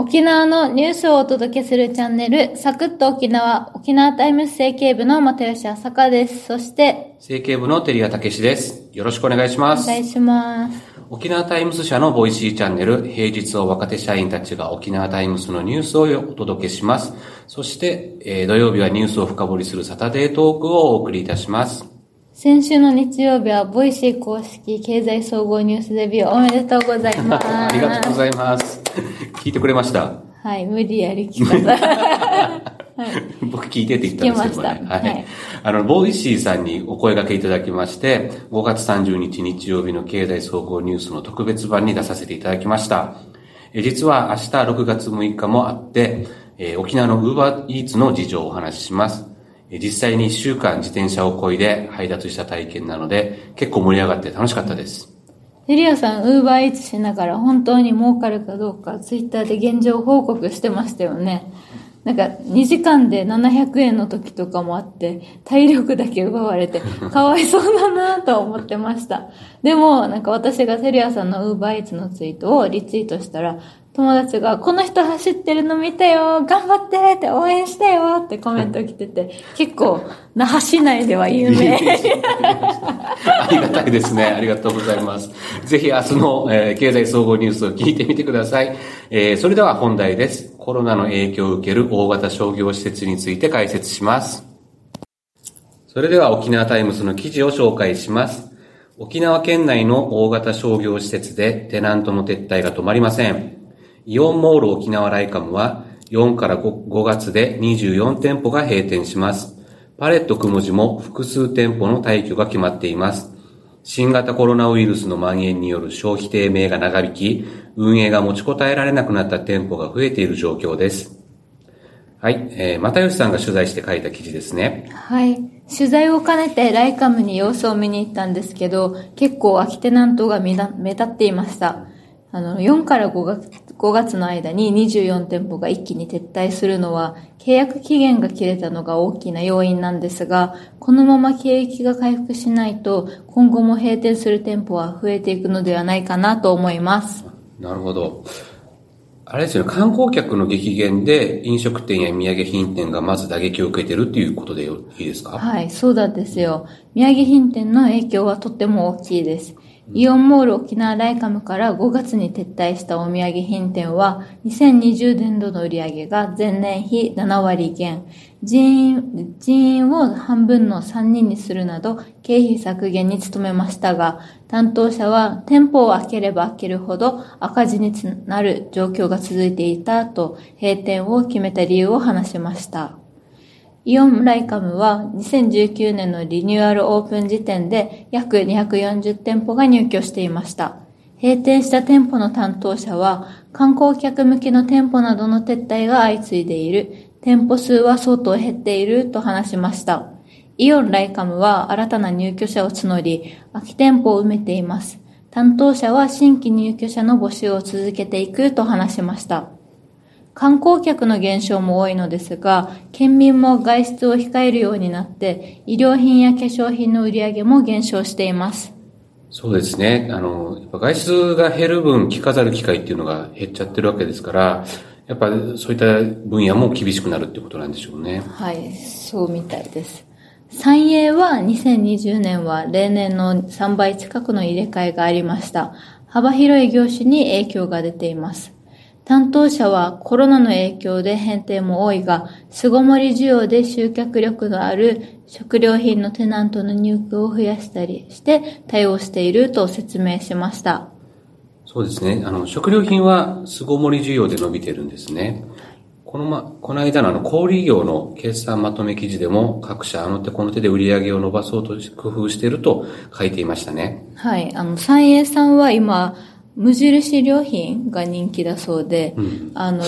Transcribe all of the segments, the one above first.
沖縄のニュースをお届けするチャンネル、サクッと沖縄、沖縄タイムス政経部の又吉朝香です。そして、政経部の照屋武です。よろしくお願いします。お願いします。沖縄タイムス社のボイシーチャンネル、平日を若手社員たちが沖縄タイムスのニュースをお届けします。そして、えー土曜日はニュースを深掘りするサタデートークをお送りいたします。先週の日曜日は、ボイシー公式経済総合ニュースデビューおめでとうございます。ありがとうございます。聞いてくれました？はい、無理やり聞かさ。僕聞いてって言ったんですけどね。はいあの、ボイシーさんにお声掛けいただきまして、5月30日日曜日の経済総合ニュースの特別版に出させていただきました。え実は明日6月6日もあって、えー沖縄のウーバーイーツの事情をお話しします。え実際に1週間自転車を漕いで配達した体験なので、結構盛り上がって楽しかったです。テリアさん、ウーバーイーツしながら本当に儲かるかどうか、ツイッターで現状報告してましたよね。なんか、2時間で700円の時とかもあって、体力だけ奪われて、かわいそうだなと思ってました。でも、なんか私がセリアさんのウーバーイーツのツイートをリツイートしたら、友達が、この人走ってるの見たよ頑張ってって応援したよってコメント来てて、結構、那覇市内では有名。ありがたいですね。ありがとうございます。ぜひ明日の、えー経済総合ニュースを聞いてみてください。えーそれでは本題です。コロナの影響を受ける大型商業施設について解説します。それでは沖縄タイムズの記事を紹介します。沖縄県内の大型商業施設でテナントの撤退が止まりません。イオンモール沖縄ライカムは4から 5, 5月で24店舗が閉店します。パレットくもじも複数店舗の退去が決まっています。新型コロナウイルスの蔓延による消費低迷が長引き、運営が持ちこたえられなくなった店舗が増えている状況です。はい、えー、又吉さんが取材して書いた記事ですね。はい。取材を兼ねてライカムに様子を見に行ったんですけど、結構空きテナントが目立目立っていました。あの、4から5月 ,5 月の間に24店舗が一気に撤退するのは、契約期限が切れたのが大きな要因なんですが、このまま景気が回復しないと、今後も閉店する店舗は増えていくのではないかなと思います。なるほど。あれですよね、観光客の激減で飲食店や土産品店がまず打撃を受けてるっていうことでよいいですか？はい、そうなんですよ。土産品店の影響はとっても大きいです。イオンモール沖縄ライカムから5月に撤退したお土産品店は、2020年度の売り上げが前年比7割減、人員、人員を半分の3人にするなど、経費削減に努めましたが、担当者は店舗を開ければ開けるほど赤字になる状況が続いていたと、閉店を決めた理由を話しました。イオンライカムは2019年のリニューアルオープン時点で約240店舗が入居していました。閉店した店舗の担当者は観光客向けの店舗などの撤退が相次いでいる。店舗数は相当減っていると話しました。イオンライカムは新たな入居者を募り、空き店舗を埋めています。担当者は新規入居者の募集を続けていくと話しました。観光客の減少も多いのですが、県民も外出を控えるようになって、医療品や化粧品の売り上げも減少しています。そうですね。あの、やっぱ外出が減る分、着飾る機会っていうのが減っちゃってるわけですから、やっぱそういった分野も厳しくなるってことなんでしょうね。はい、そうみたいです。三栄は2020年は例年の3倍近くの入れ替えがありました。幅広い業種に影響が出ています。担当者はコロナの影響で変定も多いが、巣ごもり需要で集客力のある食料品のテナントの入居を増やしたりして対応していると説明しました。そうですね。あの、食料品は巣ごもり需要で伸びてるんですね。このま、この間のあの、小売業の決算まとめ記事でも、各社あの手この手で売り上げを伸ばそうと工夫していると書いていましたね。はい。あの、三栄さんは今、無印良品が人気だそうで、うん。あの、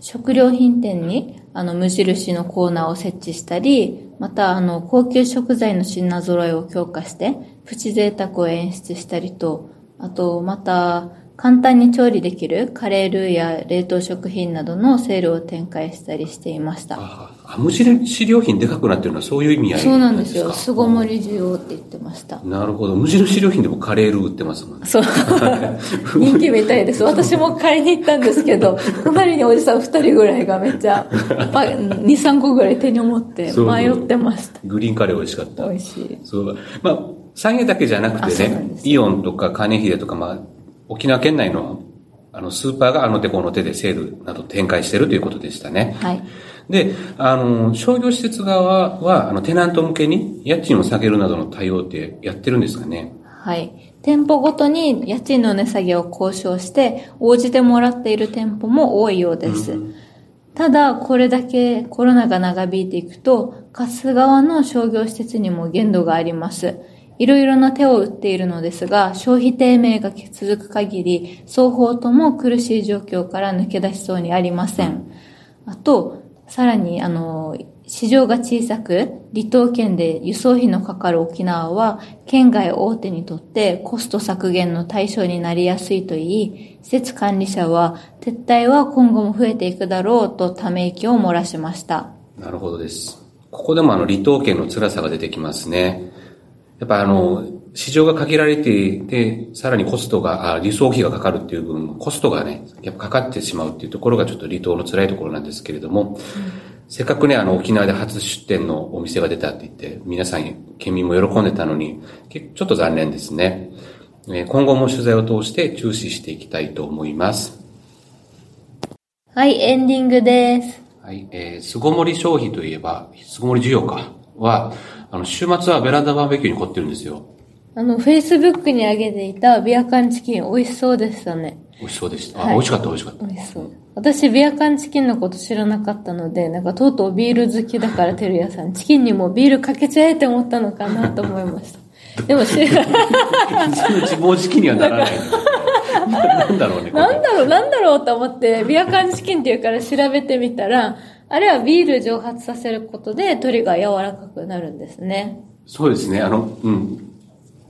食料品店に、あの、無印のコーナーを設置したり、また、あの、高級食材の品揃えを強化して、プチ贅沢を演出したりと、あと、また、簡単に調理できるカレールーや冷凍食品などのセールを展開したりしていました。ああ、無印良品でかくなってるのはそういう意味合いそうなんですよ。か巣ごもり需要って言ってました。なるほど。無印良品でもカレールー売ってますもんね。そう。人気みたいです。私も買いに行ったんですけど、隣におじさん二人ぐらいがめっちゃ、パ2、3個ぐらい手に持って迷ってました。グリーンカレー美味しかった。美味しい。そう。まあ、産業だけじゃなくあてねイオンとか金秀とか、まあ、沖縄県内のあのスーパーがあの手この手でセールなど展開してるということでしたね。はい。で、あの、商業施設側は、あの、テナント向けに家賃を下げるなどの対応ってやってるんですかねはい。店舗ごとに家賃の値下げを交渉して、応じてもらっている店舗も多いようです。ただ、これだけコロナが長引いていくと、貸す側の商業施設にも限度があります。いろいろな手を打っているのですが、消費低迷が続く限り、双方とも苦しい状況から抜け出しそうにありません。あと、さらに、あの、市場が小さく、離島県で輸送費のかかる沖縄は、県外大手にとってコスト削減の対象になりやすいといい、施設管理者は、撤退は今後も増えていくだろうとため息を漏らしました。なるほどです。ここでもあの、離島県の辛さが出てきますね。やっぱあの、市場が限られていて、さらにコストが、あ輸送費がかかるっていう分、コストがね、やっぱかかってしまうっていうところがちょっと離島の辛いところなんですけれども、せっかくね、あの、沖縄で初出店のお店が出たって言って、皆さん、県民も喜んでたのに、けちょっと残念ですね。えー今後も取材を通して注視していきたいと思います。はい、エンディングです。はい、えー、巣ごもり消費といえば、巣ごもり需要か、は、あの、週末はベランダバーベキューに凝ってるんですよ。あの、Facebook に上げていたビアカンチキン美味しそうでしたね。美味しそうでした。あ、はい美味しかった、美味しかった。美味しそう。私、ビアカンチキンのこと知らなかったので、なんかとうとうビール好きだから、てるやさん、チキンにもビールかけちゃえって思ったのかなと思いました。でもし、自暴自棄にはならない。ななんだろうね、なんだろう、なんだろうと思って、ビアカンチキンっていうから調べてみたら、あれはビール蒸発させることで鶏が柔らかくなるんですね。そうですね、あの、うん。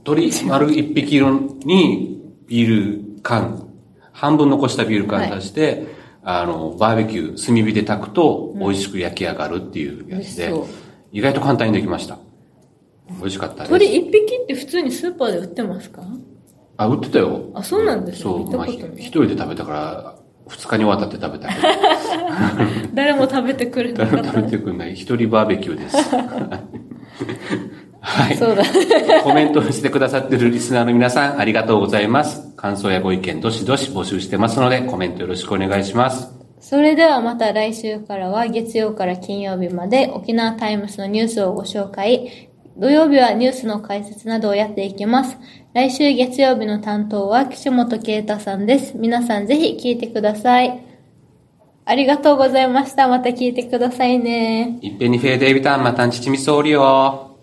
鶏丸一匹色にビール缶、半分残したビール缶足して、あの、バーベキュー、炭火で炊くと美味しく焼き上がるっていうやつで、う意外と簡単にできました。美味しかったです。鶏一匹って普通にスーパーで売ってますか？あ、売ってたよ。あ、そうなんですね。そう、まあ。一人で食べたから、二日にわたって食べたけど、誰も食べてくれなかった食べてくんない。一人バーベキューです。はい。そうだ。コメントしてくださってるリスナーの皆さん、ありがとうございます。感想やご意見、どしどし募集してますので、コメントよろしくお願いします。それではまた来週からは月曜から金曜日まで沖縄タイムスのニュースをご紹介。土曜日はニュースの解説などをやっていきます。来週月曜日の担当は岸本啓太さんです。皆さんぜひ聞いてください。ありがとうございました。また聞いてくださいね。いっぺんにフェーデービタン、またんちちみそうりよ。